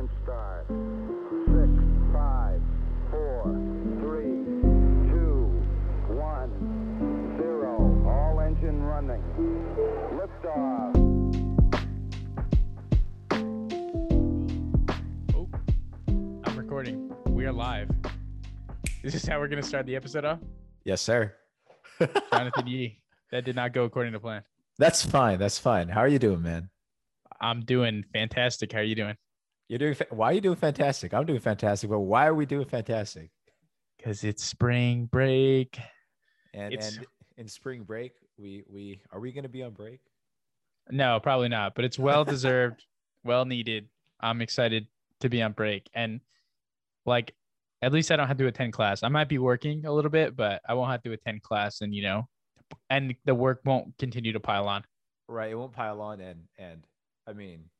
Launch start. Six, five, four, three, two, one, zero. All engine running. Liftoff. Oh, I'm recording. We are live. This Is this how we're going to start the episode off? Yes, sir. Jonathan Yee. That did not go according to plan. That's fine. That's fine. How are you doing, man? I'm doing fantastic. How are you doing? You're doing. Fa- why are you doing fantastic? I'm doing fantastic. But why are we doing fantastic? Because it's spring break. And It's- and in spring break, we we are we going to be on break? No, probably not, but it's well deserved, well needed. I'm excited to be on break. And like, at least I don't have to attend class. I might be working a little bit, but I won't have to attend class and, you know, and the work won't continue to pile on. Right. It won't pile on. And and I mean,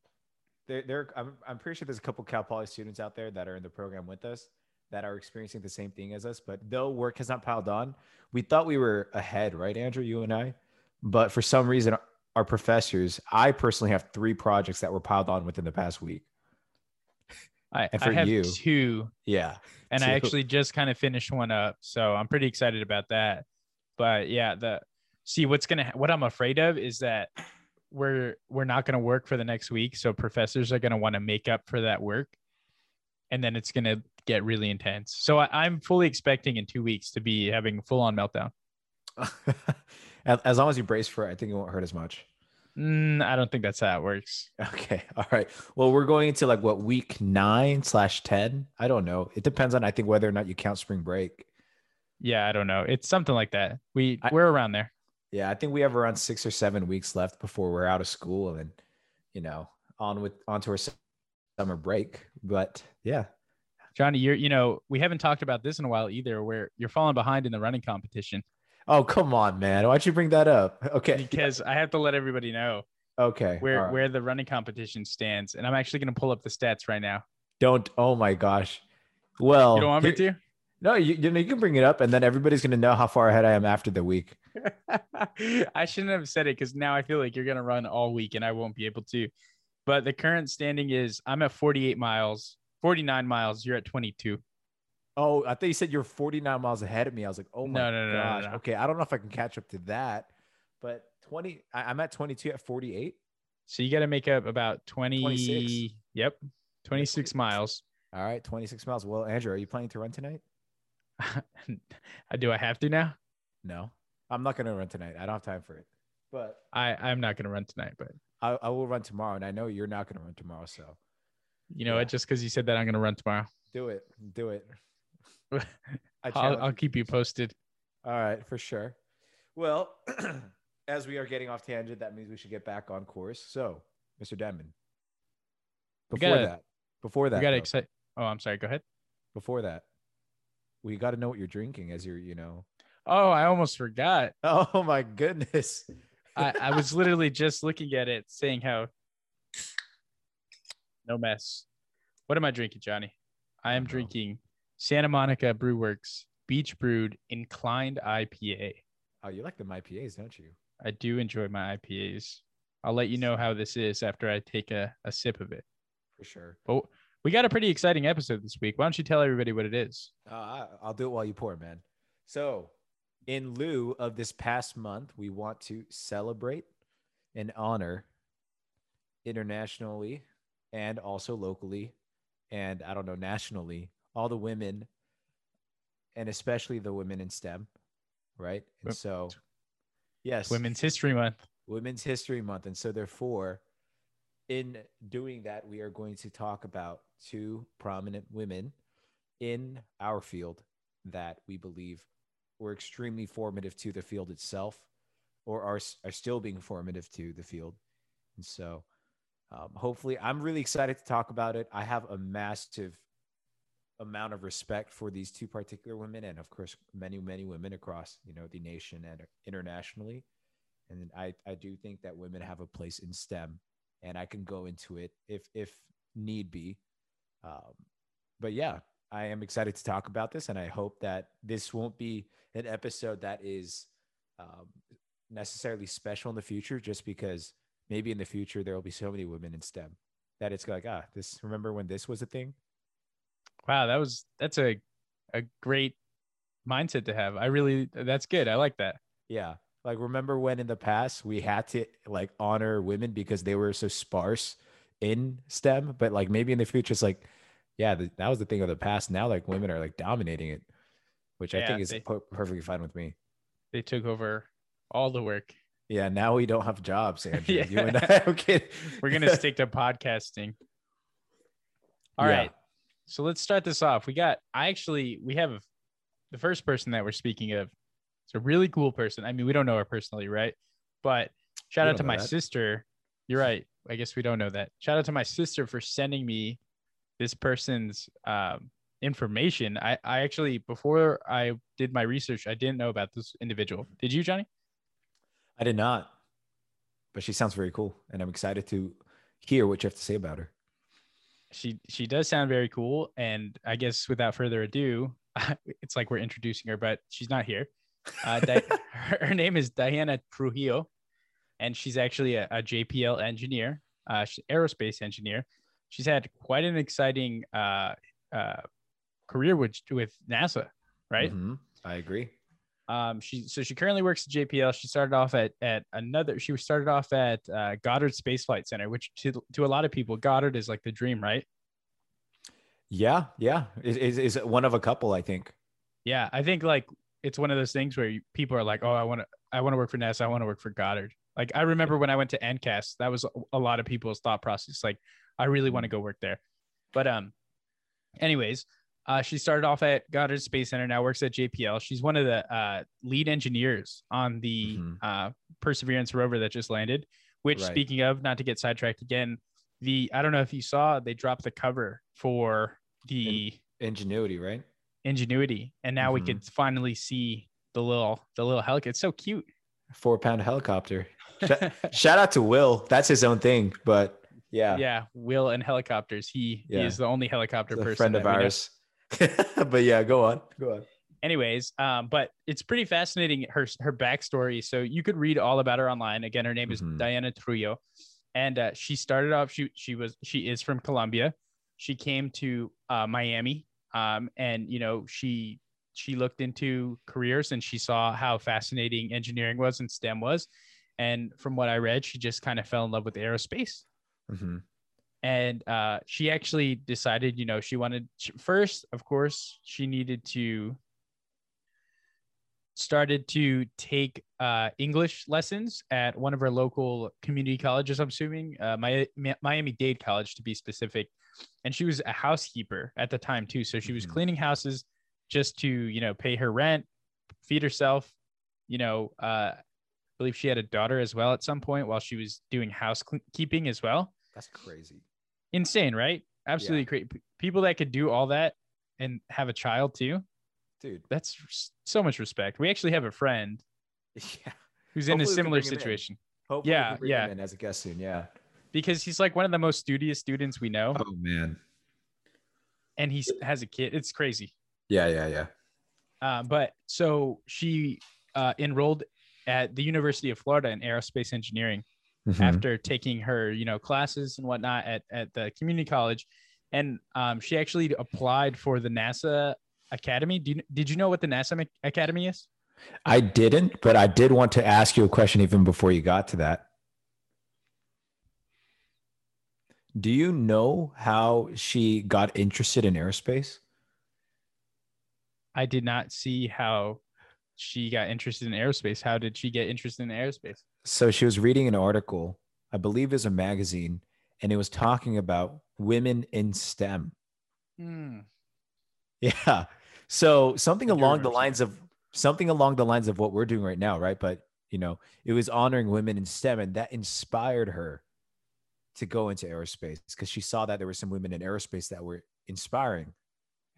there there. I'm I'm pretty sure there's a couple Cal Poly students out there that are in the program with us that are experiencing the same thing as us. But though work has not piled on, we thought we were ahead, right, Andrew? You and I. But for some reason, our professors, I personally have three projects that were piled on within the past week. I, And I for have you- two Yeah. and I actually just kind of finished one up, so I'm pretty excited about that. But yeah, the see what's gonna what I'm afraid of is that we're we're not gonna work for the next week, so professors are gonna want to make up for that work, and then it's gonna get really intense. So I, I'm fully expecting in two weeks to be having full on meltdown. as long as you brace for it, I think it won't hurt as much. Mm, I don't think that's how it works. Okay. All right. Well, we're going into like what week nine slash 10. I don't know. It depends on, I think, whether or not you count spring break. Yeah, I don't know. It's something like that. We I- we're around there. Yeah. I think we have around six or seven weeks left before we're out of school and you know, on with onto our summer break. But yeah. Johnny, you're you know we haven't talked about this in a while either. Where you're falling behind in the running competition. Oh, come on, man. Why'd you bring that up? Okay. because I have to let everybody know Okay. where right. where the running competition stands, and I'm actually going to pull up the stats right now. Don't. Oh, my gosh. Well, You don't want me to? No, you, you, know, you can bring it up and then everybody's going to know how far ahead I am after the week. I shouldn't have said it because now I feel like you're going to run all week, and I won't be able to. But the current standing is I'm at 48 miles, 49 miles. You're at 22. Oh, I thought you said you're 49 miles ahead of me. I was like, oh my No, no, no, no, gosh. no. Okay, I don't know if I can catch up to that, but 20. I, I'm at 22 at 48. So you got to make up about 20. 26. Yep, 26 miles. All right, 26 miles. Well, Andrew, are you planning to run tonight? Do I have to now? No, I'm not going to run tonight. I don't have time for it, but I I'm not going to run tonight, but I, I will run tomorrow, and I know you're not going to run tomorrow. So you know Yeah. what? Just because you said that, I'm going to run tomorrow. do it. Do it. I'll, I'll keep you posted. All right, for sure. Well, as we are getting off tangent, that means we should get back on course. So, Mr. Denman, before gotta- that, before that, We got to excite. Oh, I'm sorry. Go ahead. before that, we got to know what you're drinking as you're, you know. Oh, I almost forgot. Oh my goodness. I, I was literally just looking at it, saying how no mess. What am I drinking, Johnny? I am Oh, drinking Santa Monica Brew Works Beach Brewed Inclined IPA. Oh, you like the IPAs, don't you? I do enjoy my IPAs. I'll let you know how this is after I take a, a sip of it. For sure. But we got a pretty exciting episode this week. Why don't you tell everybody what it is? Uh, I'll do it while you pour, man. So, in lieu of this past month, we want to celebrate and honor internationally and also locally and I don't know, nationally, all the women and especially the women in STEM, right? And so, yes, Women's History Month. Women's History Month. And so, therefore, in doing that, we are going to talk about two prominent women in our field that we believe were extremely formative to the field itself or are, are still being formative to the field. And so, um, hopefully, I'm really excited to talk about it. I have a massive amount of respect for these two particular women and of course many many women across you know the nation and internationally and I, I do think that women have a place in STEM, and I can go into it if if need be. Um, but yeah, I am excited to talk about this, and I hope that this won't be an episode that is um, necessarily special in the future, just because maybe in the future there will be so many women in STEM that it's like ah this remember when this was a thing Wow, that was that's a a great mindset to have. I really that's good. I like that. yeah like remember when in the past we had to like honor women because they were so sparse in stem but like maybe in the future it's like yeah th- that was the thing of the past now like women are like dominating it which i think is they- perfectly fine with me They took over all the work. yeah now we don't have jobs Andrew. Yeah. you and i okay We're gonna stick to podcasting. All right. Yeah. So let's start this off. We got I actually we have the first person that we're speaking of. It's a really cool person. I mean, we don't know her personally, right? But shout We out to my that. sister. You're right. I guess we don't know that. Shout out to my sister for sending me this person's um, information. I, I actually before I did my research, I didn't know about this individual. Did you, Johnny? i did not but she sounds very cool and i'm excited to hear what you have to say about her she she does sound very cool and i guess without further ado it's like we're introducing her but she's not here uh, Di- her, name is diana trujillo and she's actually a, a jpl engineer uh, she's aerospace engineer she's had quite an exciting uh, uh, career with, with nasa right Mhm. i agree um, she so she currently works at JPL. She started off at at another. She started off at uh, Goddard Space Flight Center, which to to a lot of people, Goddard is like the dream, right? yeah yeah is is is one of a couple i think Yeah, I think like it's one of those things where you, people are like, "Oh, I want to, I want to work for NASA. I want to work for Goddard." Like I remember when I went to NCAS, that was a- a lot of people's thought process. Like, I really want to go work there. But um, anyways, uh, she started off at Goddard Space Center. Now works at JPL. She's one of the uh, lead engineers on the Mhm. uh, Perseverance rover that just landed. Which, Right. speaking of, not to get sidetracked again, the I don't know if you saw they dropped the cover for the ingenuity right ingenuity and now we Mhm. could finally see the little the little helicopter it's so cute four pound helicopter shout out to will that's his own thing but yeah, yeah will and helicopters. He, he is the only helicopter a person friend of ours. But yeah go on go on. Anyways um but it's pretty fascinating her her backstory. So you could read all about her online. Again her name is Mhm. diana trujillo. And uh, she started off she she was she is from colombia. She came to uh, miami um and you know she she looked into careers and she saw how fascinating engineering was and stem was. And from what i read she just kind of fell in love with aerospace Mhm. and uh, she actually decided you know she wanted first of course she needed to started to take uh, english lessons at one of her local community colleges i'm assuming uh, Mi- Mi- miami dade college to be specific and she was a housekeeper at the time too so she was Mhm. cleaning houses just to you know pay her rent feed herself you know uh, i believe she had a daughter as well at some point while she was doing housekeeping as well that's crazy insane, right? Absolutely great. People that could do all that and have a child too. dude That's so much respect. We actually have a friend yeah who's in a similar bring him in. situation hopefully Yeah, we can bring yeah. as a guest soon yeah because he's like one of the most studious students we know, oh man and he has a kid. It's crazy. yeah yeah yeah Uh, but so she uh, enrolled at the University of Florida in aerospace engineering Mhm. after taking her, you know, classes and whatnot at, at the community college. And um, she actually applied for the NASA Academy. Do you, did you know what the NASA Academy is? I didn't, but I did want to ask you a question even before you got to that. Do you know how she got interested in aerospace? I did not see how she got interested in aerospace. How did she get interested in aerospace? So she was reading an article, I believe is a magazine, and it was talking about women in STEM. Yeah. So something along the lines of something along the lines of what we're doing right now, right? But you know, it was honoring women in STEM, and that inspired her to go into aerospace because she saw that there were some women in aerospace that were inspiring.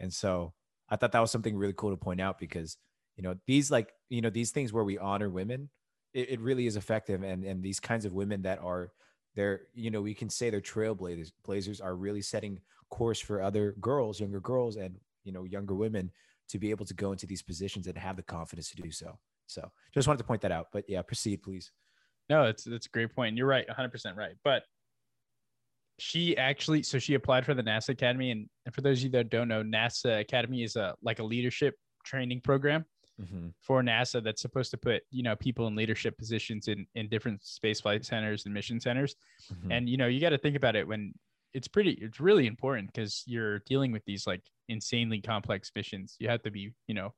And so I thought that was something really cool to point out because you know these like you know these things where we honor women, it, it really is effective. And and these kinds of women that are they're you know we can say they're trailblazers blazers are really setting course for other girls, younger girls, and you know younger women to be able to go into these positions and have the confidence to do so. So just wanted to point that out. But yeah, proceed, please. No, it's that's a great point. You're right, 100 percent right. But she actually so she applied for the NASA Academy and, and for those of you that don't know, NASA Academy is a like a leadership training program Mhm. for NASA that's supposed to put, you know, people in leadership positions in in different space flight centers and mission centers. Mhm. And you know, you got to think about it when it's pretty it's really important because you're dealing with these like insanely complex missions. You have to be, you know,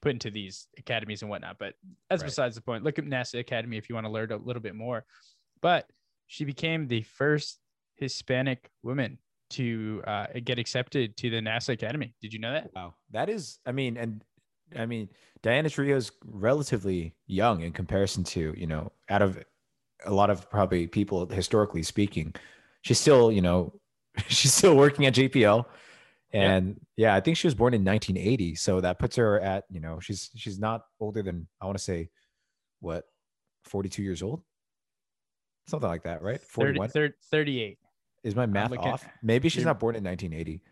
put into these academies and whatnot. But that's Right. besides the point. Look at NASA Academy if you want to learn a little bit more. But she became the first Hispanic woman to uh, get accepted to the NASA Academy. Did you know that? Wow, that is. I mean, and I mean, Diana Trujillo's relatively young in comparison to you know, out of a lot of probably people historically speaking, she's still you know, she's still working at JPL, and yeah, I think she was born in 1980, so that puts her at you know, she's she's not older than I want to say, what, 42 years old, something like that, right? 30, 41 thir- 38, is my math off? Maybe she's not born in 1980,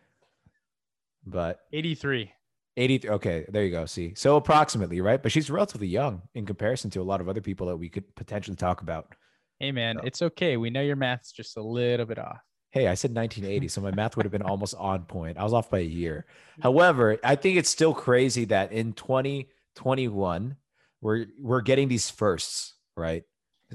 but 83. 80 okay there you go see so approximately right but she's relatively young in comparison to a lot of other people that we could potentially talk about Hey man, So- it's okay. We know your math's just a little bit off. hey i said 1980 so my math would have been almost on point i was off by a year however i think it's still crazy that in 2021 we're we're getting these firsts right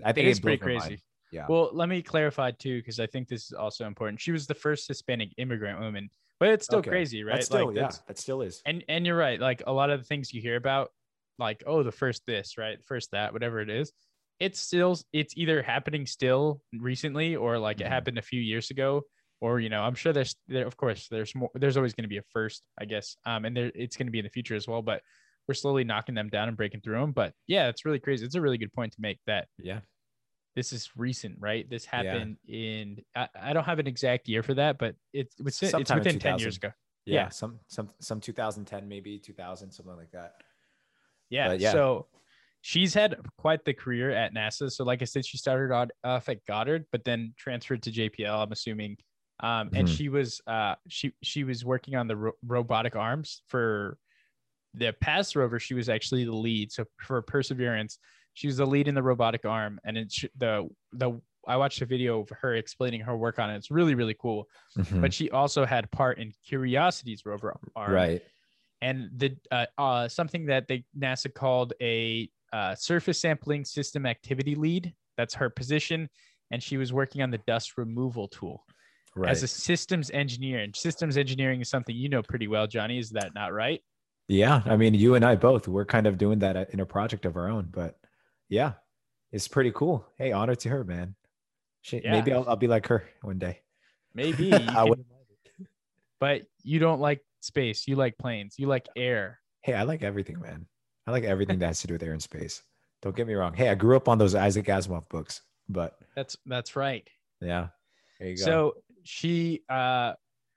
i think It is pretty my mind. crazy. yeah Well, let me clarify too, because I think this is also important. She was the first Hispanic immigrant woman, but it's still Okay. crazy, right? That's still like, yeah that still is and and you're right. Like a lot of the things you hear about, like oh, the first this, right? First that, whatever it is. It's still it's either happening still recently or like Mhm. it happened a few years ago, or you know, I'm sure there's there of course there's more. There's always going to be a first, I guess. Um, and there it's going to be in the future as well, but. We're slowly knocking them down and breaking through them, but yeah, it's really crazy. It's a really good point to make that yeah this is recent, right? This Yeah. happened in I, I don't have an exact year for that, but it's it's, it's Sometime in within 10 years ago. yeah, Yeah. some some some 2010 maybe 2000 something like that Yeah. Yeah. So she's had quite the career at NASA. So like I said, she started off at Goddard, but then transferred to JPL, I'm assuming. Um, and Mhm. she was uh she she was working on the ro- robotic arms for the past rover. She was actually the lead. So for Perseverance, she was the lead in the robotic arm. And it's the the I watched a video of her explaining her work on it. It's really really cool. Mhm. But she also had part in Curiosity's rover arm right and the uh, uh, something that they NASA called a uh, surface sampling system activity lead. That's her position, and she was working on the dust removal tool right as a systems engineer. And systems engineering is something you know pretty well, Johnny. Is that not right? Yeah, I mean, you and I both, we're kind of doing that in a project of our own, but yeah, it's pretty cool. Hey, honor to her, man. She, Yeah. Maybe I'll, I'll be like her one day. Maybe, I can- wouldn't mind it. but you don't like space. You like planes. You like air. Hey, I like everything, man. I like everything that has to do with air and space. Don't get me wrong. Hey, I grew up on those Isaac Asimov books, but That's that's right. yeah, there you go. So she uh,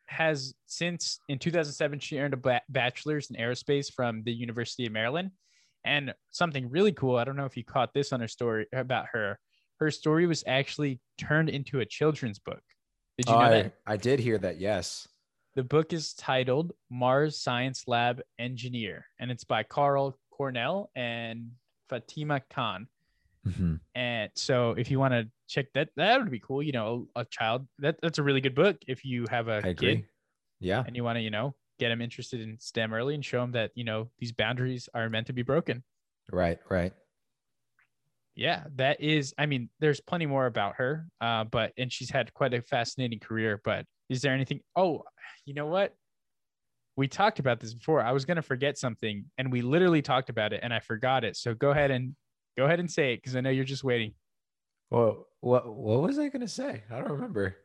has since in 2007 she earned a bachelor's in aerospace from the University of Maryland. And something really cool, I don't know if you caught this on her story about her. Her story was actually turned into a children's book. Did you know I, that? I did hear that. Yes. The book is titled Mars Science Lab Engineer, and it's by Carl Cornell and Fatima Khan. Mhm. And so, if you want to check that, that would be cool. You know, a, a child that that's a really good book. If you have a kid. Yeah. and you want to, you know, get them interested in STEM early and show them that you know these boundaries are meant to be broken. Right. Right. Yeah, that is. I mean, there's plenty more about her, uh, but and she's had quite a fascinating career. But is there anything? Oh, you know what? We talked about this before. I was gonna forget something, and we literally talked about it, and I forgot it. So go ahead and go ahead and say it because I know you're just waiting. Well, what what was I gonna say? I don't remember.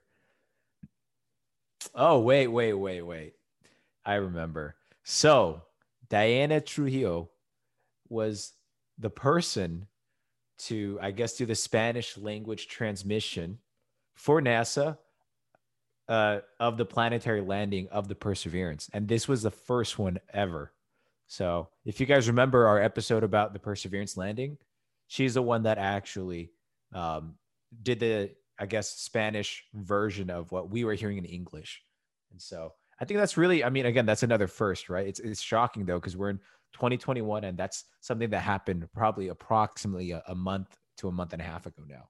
Oh wait, wait, wait, wait. I remember. So Diana Trujillo was the person to, I guess, do the Spanish language transmission for NASA uh, of the planetary landing of the Perseverance, and this was the first one ever. So if you guys remember our episode about the Perseverance landing, she's the one that actually um, did the I guess Spanish version of what we were hearing in English. And so I think that's really I mean again that's another first, right? It's it's shocking though because we're in 2021 and that's something that happened probably approximately a, a month to a month and a half ago now.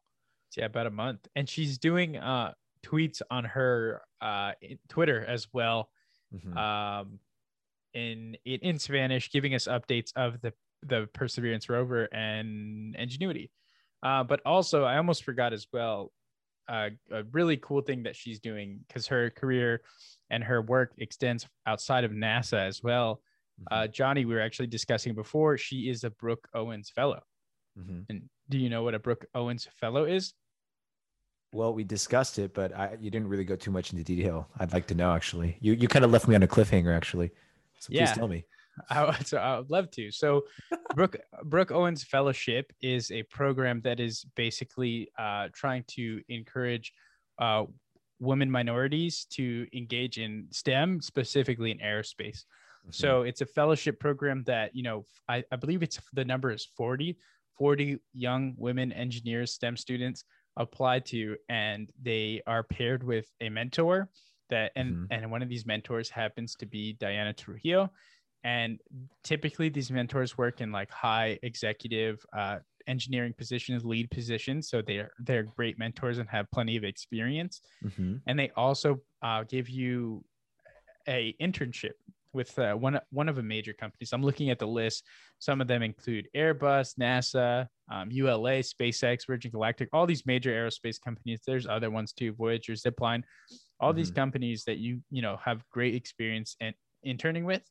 Yeah, about a month, and she's doing uh tweets on her uh, Twitter as well, Mhm. um, in, in in Spanish, giving us updates of the the Perseverance rover and Ingenuity. Uh, but also, I almost forgot as well uh, a really cool thing that she's doing because her career and her work extends outside of NASA as well. Uh, Johnny, we were actually discussing before. She is a Brooke Owens Fellow. Mhm. And do you know what a Brooke Owens Fellow is? Well, we discussed it, but I, you didn't really go too much into detail. I'd like to know actually. You you kind of left me on a cliffhanger actually. So please Yeah. tell me. I, so I would love to. So, Brooke Brooke Owens Fellowship is a program that is basically uh, trying to encourage uh, women minorities to engage in STEM, specifically in aerospace. So it's a fellowship program that, you know, I, I believe it's the number is 40, 40 young women engineers, STEM students apply to, and they are paired with a mentor that, and, Mhm. and one of these mentors happens to be Diana Trujillo. And typically these mentors work in like high executive uh, engineering positions, lead positions. So they're, they're great mentors and have plenty of experience Mhm. and they also uh, give you a internship with uh, one one of the major companies. I'm looking at the list. Some of them include Airbus, NASA, um, ULA, SpaceX, Virgin Galactic, all these major aerospace companies. There's other ones too, Voyager, Zipline, all these companies that you you know have great experience in interning with.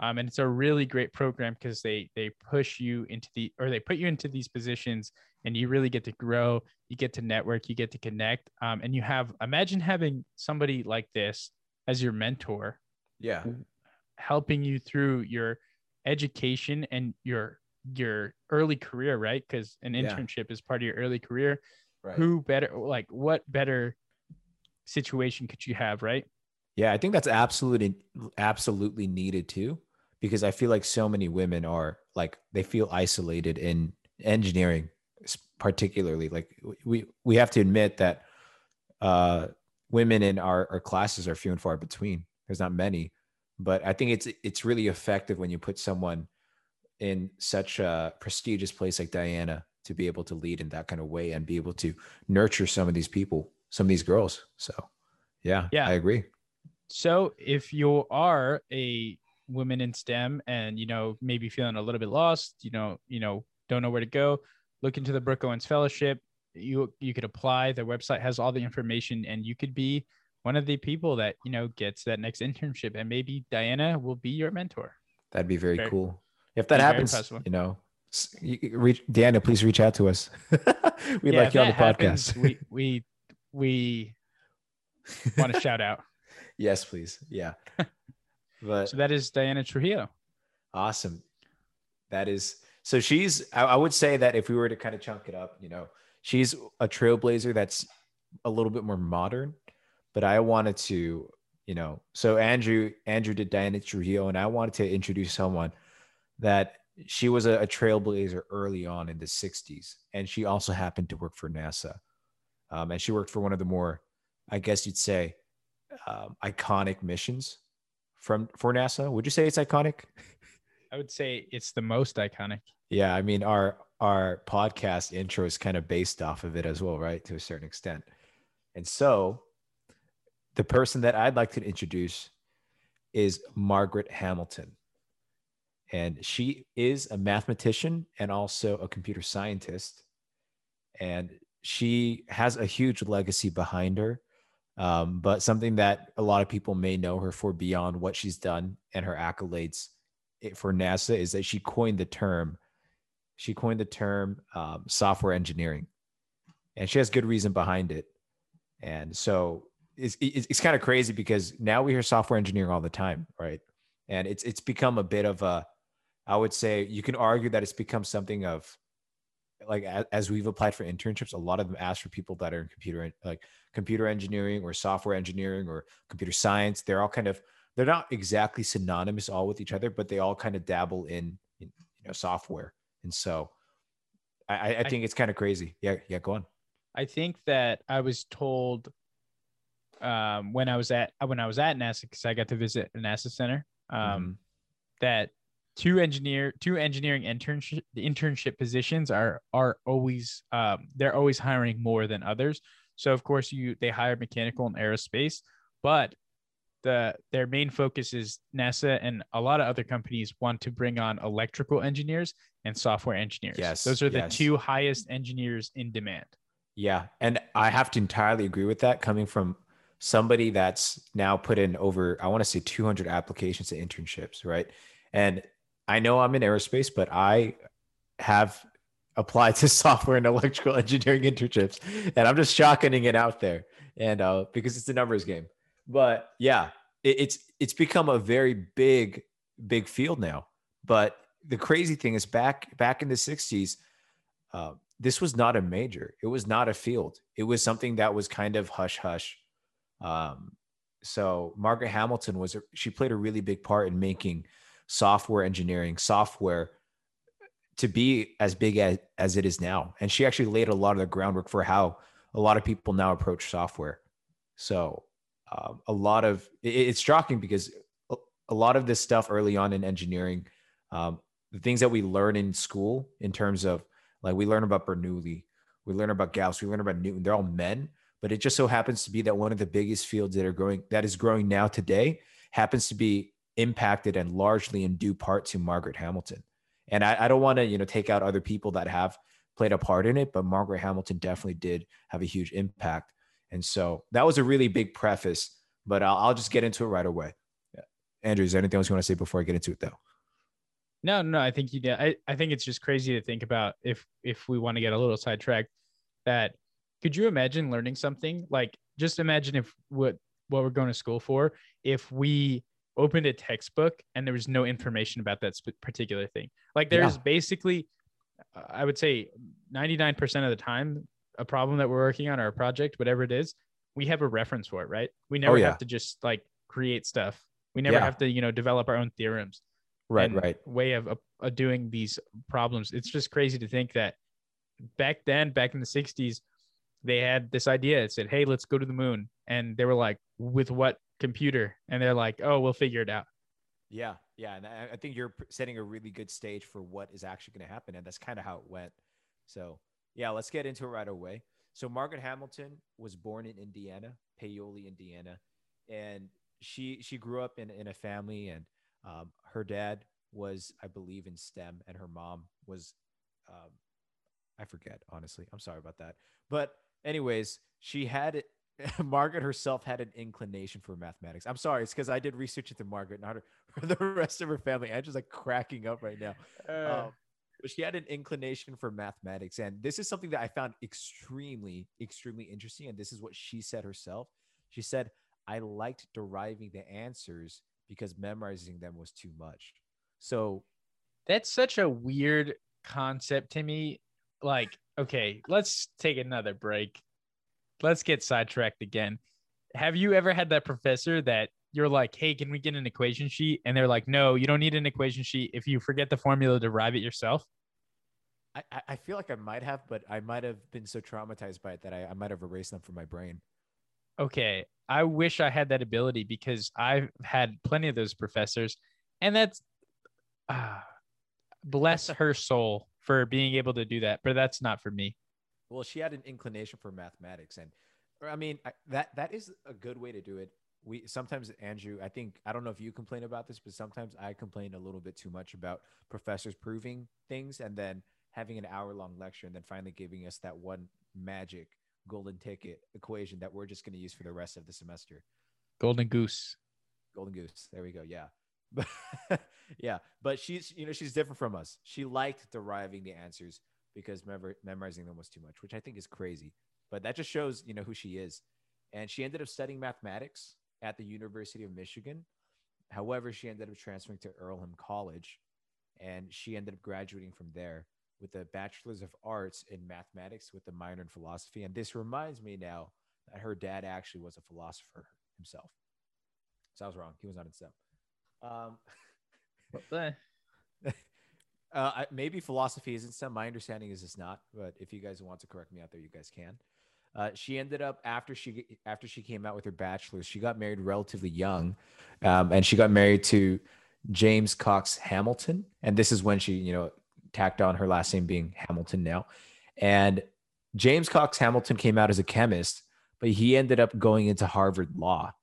Um, and it's a really great program because they they push you into the or they put you into these positions and you really get to grow you get to network you get to connect um, and you have imagine having somebody like this as your mentor Yeah. helping you through your education and your your early career right because an Yeah. internship is part of your early career Right. who better like what better situation could you have right Yeah, I think that's absolutely absolutely needed too, because I feel like so many women are like they feel isolated in engineering, particularly. Like we we have to admit that uh, women in our, our classes are few and far between. There's not many, but I think it's it's really effective when you put someone in such a prestigious place like Diana to be able to lead in that kind of way and be able to nurture some of these people, some of these girls. So, yeah, Yeah. I agree. So if you are a woman in STEM and you know maybe feeling a little bit lost, you know, you know, don't know where to go, look into the Brooke Owens Fellowship. You you could apply. Their website has all the information, and you could be one of the people that you know gets that next internship. And maybe Diana will be your mentor. That'd be very, Very- cool. If that happens, possible. you know, s- you- you reach Deanna, please reach out to us. We'd Yeah, like you on the happens, podcast. we we we want to shout out. yes, please. Yeah. But So that is Diana Trujillo. awesome. That is so she's I, I would say that if we were to kind of chunk it up, you know, she's a trailblazer that's a little bit more modern, but I wanted to, you know, so Andrew Andrew did Diana Trujillo, and I wanted to introduce someone that she was a, a trailblazer early on in the 60s, and she also happened to work for NASA. Um, and she worked for one of the more, I guess you'd say, um, iconic missions from for NASA. Would you say it's iconic? I would say it's the most iconic. Yeah, I mean our our podcast intro is kind of based off of it as well, right? To a certain extent. And so the person that I'd like to introduce is Margaret Hamilton. And she is a mathematician and also a computer scientist. And she has a huge legacy behind her. Um, but something that a lot of people may know her for beyond what she's done and her accolades for NASA is that she coined the term. She coined the term um, software engineering, and she has good reason behind it. And so it's it's, it's kind of crazy because now we hear software engineering all the time, right? And it's it's become a bit of a, I would say you can argue that it's become something of, like as, as we've applied for internships, a lot of them ask for people that are in computer like computer engineering or software engineering or computer science. They're all kind of they're not exactly synonymous all with each other, but they all kind of dabble in, in you know software. And so I, I- I I- think it's kind of crazy. Yeah, yeah, go on. I think that I was told um, when I was at when I was at NASA because I got to visit a NASA center um, Mhm. that two engineer two engineering internship the internship positions are are always um, they're always hiring more than others. So of course you they hire mechanical and aerospace, but the their main focus is NASA and a lot of other companies want to bring on electrical engineers and software engineers. Yes, Those are the yes. two highest engineers in demand. Yeah. And I have to entirely agree with that coming from somebody that's now put in over, I want to say 200 applications to internships, right? And I know I'm in aerospace, but I have applied to software and electrical engineering internships. And I'm just shocking it out there. And uh, because it's a numbers game. But yeah, it, it's it's become a very big, big field now. But the crazy thing is back back in the 60s, uh, this was not a major. It was not a field. It was something that was kind of hush hush. Um, so Margaret Hamilton was she played a really big part in making software engineering software to be as big as, as it is now. And she actually laid a lot of the groundwork for how a lot of people now approach software. So um, a lot of it, it's shocking because a, lot of this stuff early on in engineering, um, the things that we learn in school in terms of like we learn about Bernoulli, we learn about Gauss, we learn about Newton. They're all men, but it just so happens to be that one of the biggest fields that are growing that is growing now today happens to be impacted and largely in due part to Margaret Hamilton. And I, I don't want to, you know, take out other people that have played a part in it, but Margaret Hamilton definitely did have a huge impact. And so that was a really big preface, but I'll, I'll just get into it right away. Yeah. Andrew, is there anything else you want to say before I get into it though? No, no, I think you did. I, I think it's just crazy to think about if if we want to get a little sidetracked that could you imagine learning something like just imagine if what what we're going to school for if we opened a textbook and there was no information about that sp- particular thing like there's Yeah. basically i would say 99% of the time a problem that we're working on or a project whatever it is we have a reference for it right we never Oh, yeah. have to just like create stuff we never Yeah. have to you know develop our own theorems Right, right. way of, of doing these problems. It's just crazy to think that back then, back in the 60s, they had this idea. It said, Hey, let's go to the moon. And they were like, With what computer? And they're like, Oh, we'll figure it out. Yeah, yeah, and I, I think you're setting a really good stage for what is actually going to happen, and that's kind of how it went. So, yeah, let's get into it right away. So, Margaret Hamilton was born in Indiana, Paoli, Indiana, and she she grew up in in a family, and um, her dad was, I believe, in STEM, and her mom was, um, I forget honestly. I'm sorry about that, but anyways, she had Margaret herself had an inclination for mathematics. I'm sorry, it's because I did research into Margaret, not her, the rest of her family. Andrew's like cracking up right now. Uh, Um, but she had an inclination for mathematics, and this is something that I found extremely, extremely interesting. And this is what she said herself. She said, "I liked deriving the answers because memorizing them was too much." So that's such a weird concept to me. Like, okay, let's take another break. Let's get sidetracked again. Have you ever had that professor that you're like, hey, can we get an equation sheet? And they're like, no, you don't need an equation sheet. If you forget the formula, derive it yourself. I, I- feel like I might have, but I might have been so traumatized by it that I, I might have erased them from my brain. Okay. I wish I had that ability because I've had plenty of those professors. And that's ah, bless her soul for being able to do that. But that's not for me. Well, she had an inclination for mathematics, and I mean I, that that is a good way to do it. We sometimes Andrew, I think I don't know if you complain about this, but sometimes I complain a little bit too much about professors proving things and then having an hour long lecture and then finally giving us that one magic golden ticket equation that we're just going to use for the rest of the semester. Golden goose. Golden goose. There we go. Yeah. But yeah, but she's you know she's different from us. She liked deriving the answers because memor- memorizing them was too much, which I think is crazy. But that just shows you know who she is. And she ended up studying mathematics at the University of Michigan. However, she ended up transferring to Earlham College, and she ended up graduating from there with a bachelor's of arts in mathematics with a minor in philosophy. And this reminds me now that her dad actually was a philosopher himself. So I was wrong. He was not in STEM. Um, uh, maybe philosophy isn't STEM. My understanding is it's not. But if you guys want to correct me out there, you guys can. Uh, she ended up after she after she came out with her bachelor's, she got married relatively young, um, and she got married to James Cox Hamilton. And this is when she, you know, tacked on her last name being Hamilton now. And James Cox Hamilton came out as a chemist, but he ended up going into Harvard Law,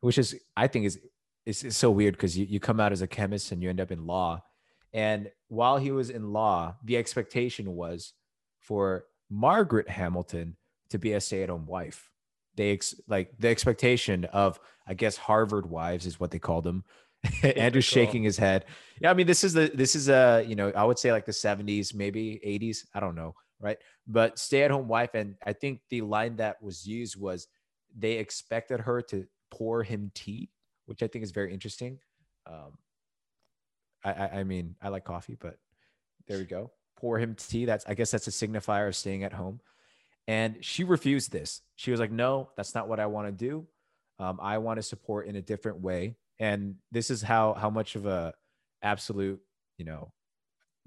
which is I think is is, is so weird because you, you come out as a chemist and you end up in law. And while he was in law, the expectation was for Margaret Hamilton to be a stay-at-home wife. They ex- like the expectation of, I guess, Harvard wives is what they called them. Andrew's shaking his head. Yeah, I mean, this is the this is a you know I would say like the 70s, maybe 80s. I don't know, right? But stay-at-home wife, and I think the line that was used was they expected her to pour him tea, which I think is very interesting. Um, I, I I mean, I like coffee, but there we go. Pour him tea. That's I guess that's a signifier of staying at home. And she refused this. She was like, no, that's not what I want to do. Um, I want to support in a different way. And this is how how much of a absolute, you know,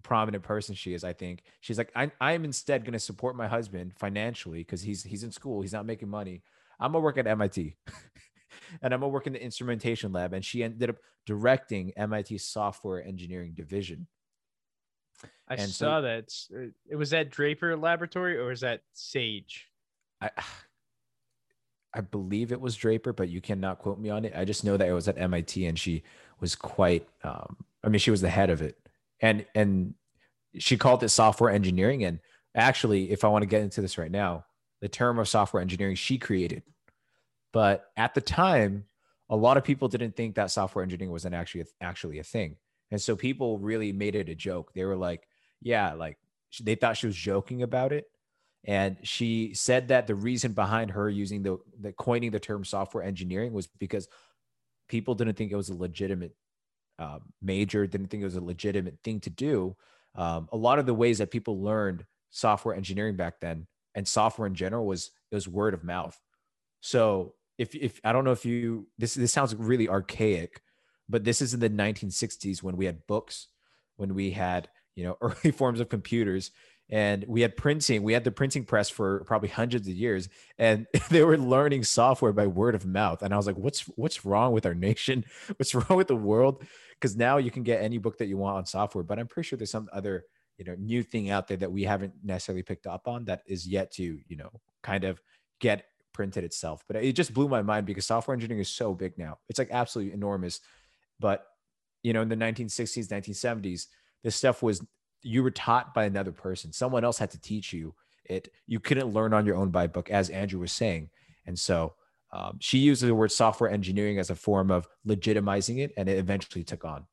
prominent person she is. I think she's like, I, I am instead going to support my husband financially because he's he's in school, he's not making money. I'm gonna work at MIT, and I'm gonna work in the instrumentation lab. And she ended up directing MIT software engineering division. I And saw so- that. Uh, It was that Draper Laboratory or was that Sage? I I believe it was Draper, but you cannot quote me on it. I just know that it was at MIT and she was quite um I mean she was the head of it. And and she called it software engineering and actually if I want to get into this right now, the term of software engineering she created. But at the time, a lot of people didn't think that software engineering was an actually actually a thing. And so people really made it a joke. They were like, yeah, like they thought she was joking about it and she said that the reason behind her using the, the coining the term software engineering was because people didn't think it was a legitimate um, major didn't think it was a legitimate thing to do um, a lot of the ways that people learned software engineering back then and software in general was it was word of mouth so if if i don't know if you this this sounds really archaic but this is in the 1960s when we had books when we had you know early forms of computers and we had printing we had the printing press for probably hundreds of years and they were learning software by word of mouth and i was like what's what's wrong with our nation? What's wrong with the world? Because now you can get any book that you want on software but i'm pretty sure there's some other you know new thing out there that we haven't necessarily picked up on that is yet to you know kind of get printed itself but it just blew my mind because software engineering is so big now. It's like absolutely enormous. But you know in the 1960s 1970s this stuff was you were taught by another person. Someone else had to teach you it. You couldn't learn on your own by book as andrew was saying. And so um, she used the word software engineering as a form of legitimizing it and it eventually took on.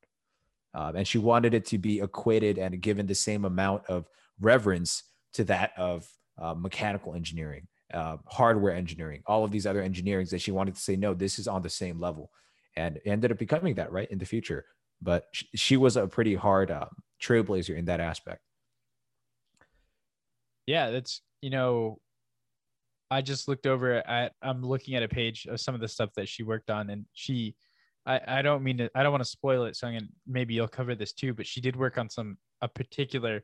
Um, and she wanted it to be equated and given the same amount of reverence to that of uh, mechanical engineering uh, hardware engineering all of these other engineerings that she wanted to say no this is on the same level and ended up becoming that right in the future but sh- she was a pretty hard um, trailblazer in that aspect Yeah, that's you know, I just looked over at I'm looking at a page of some of the stuff that she worked on, and she, I I don't mean to I don't want to spoil it, so I'm gonna maybe you'll cover this too, but she did work on some a particular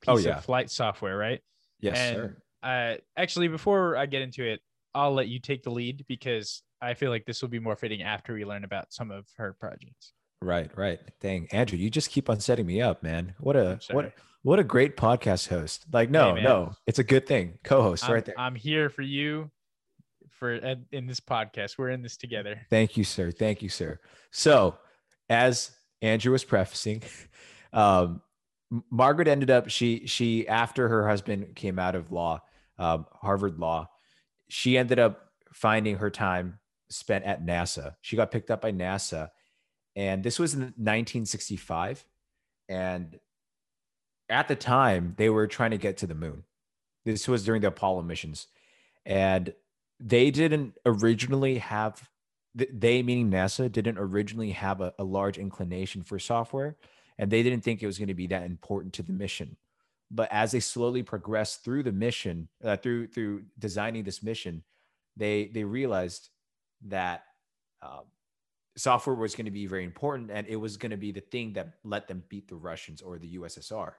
piece Oh, yeah. of flight software, right? yes and sir uh, actually, before I get into it, I'll let you take the lead because I feel like this will be more fitting after we learn about some of her projects. right right dang andrew you just keep on setting me up man what a what what a great podcast host like no man. no it's a good thing co-host I'm, right there I'm here for you for in this podcast. We're in this together. Thank you, sir. Thank you, sir. So, as Andrew was prefacing, um, Margaret ended up she she after her husband came out of law, um, Harvard Law, she ended up finding her time spent at NASA. She got picked up by NASA, and this was in 1965, and at the time they were trying to get to the moon. This was during the Apollo missions, and they didn't originally have they meaning nasa didn't originally have a, a large inclination for software and they didn't think it was going to be that important to the mission but as they slowly progressed through the mission uh, through through designing this mission they they realized that um, software was going to be very important and it was going to be the thing that let them beat the russians or the ussr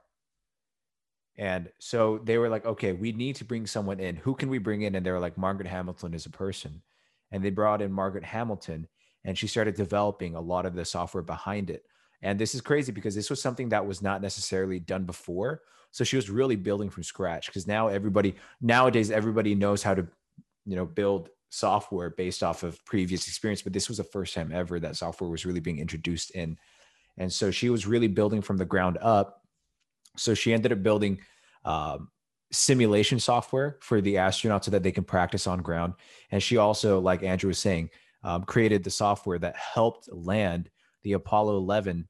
and so they were like, okay, we need to bring someone in. Who can we bring in? And they were like, Margaret Hamilton is a person. And they brought in Margaret Hamilton and she started developing a lot of the software behind it. And this is crazy because this was something that was not necessarily done before. So she was really building from scratch because now everybody, nowadays, everybody knows how to you know, build software based off of previous experience, but this was the first time ever that software was really being introduced in. And so she was really building from the ground up. So she ended up building um, simulation software for the astronauts so that they can practice on ground. And she also, like Andrew was saying, um, created the software that helped land the Apollo 11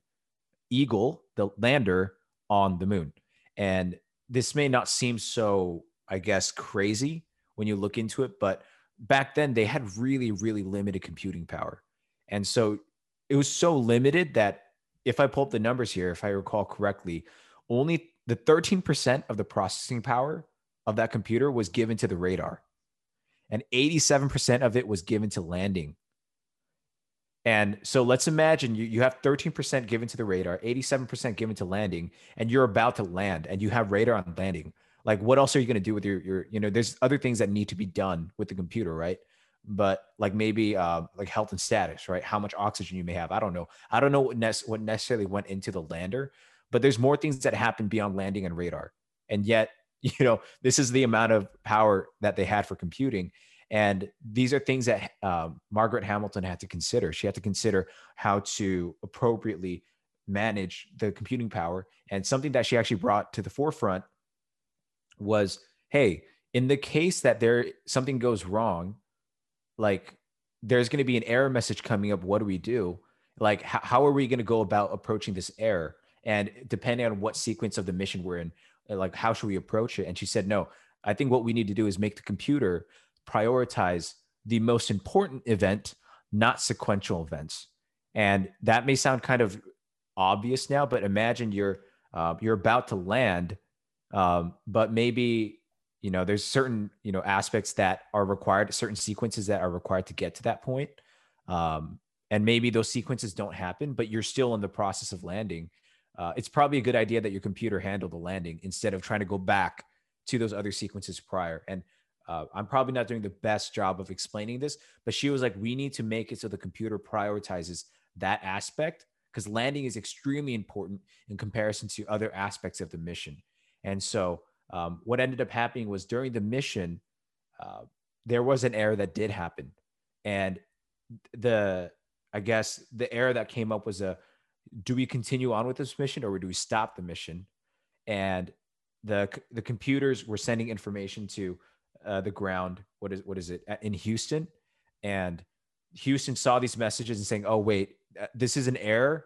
Eagle, the lander on the moon. And this may not seem so, I guess, crazy when you look into it, but back then they had really, really limited computing power. And so it was so limited that if I pull up the numbers here, if I recall correctly, only the 13% of the processing power of that computer was given to the radar, and 87% of it was given to landing. And so let's imagine you, you have 13% given to the radar, 87% given to landing, and you're about to land and you have radar on landing. Like, what else are you going to do with your, your, you know, there's other things that need to be done with the computer, right? But like maybe uh, like health and status, right? How much oxygen you may have. I don't know. I don't know what, ne- what necessarily went into the lander, but there's more things that happen beyond landing and radar. And yet, you know, this is the amount of power that they had for computing. And these are things that um, Margaret Hamilton had to consider. She had to consider how to appropriately manage the computing power. And something that she actually brought to the forefront was hey, in the case that there something goes wrong, like there's going to be an error message coming up. What do we do? Like, how, how are we going to go about approaching this error? And depending on what sequence of the mission we're in, like, how should we approach it? And she said, no, I think what we need to do is make the computer prioritize the most important event, not sequential events. And that may sound kind of obvious now, but imagine you're uh, you're about to land, um, but maybe you know there's certain you know aspects that are required, certain sequences that are required to get to that point, um, and maybe those sequences don't happen, but you're still in the process of landing. Uh, it's probably a good idea that your computer handle the landing instead of trying to go back to those other sequences prior. And uh, I'm probably not doing the best job of explaining this, but she was like, we need to make it so the computer prioritizes that aspect because landing is extremely important in comparison to other aspects of the mission. And so, um, what ended up happening was during the mission, uh, there was an error that did happen, and the I guess the error that came up was a do we continue on with this mission or do we stop the mission? And the the computers were sending information to uh, the ground. What is what is it in Houston? And Houston saw these messages and saying, "Oh wait, uh, this is an error,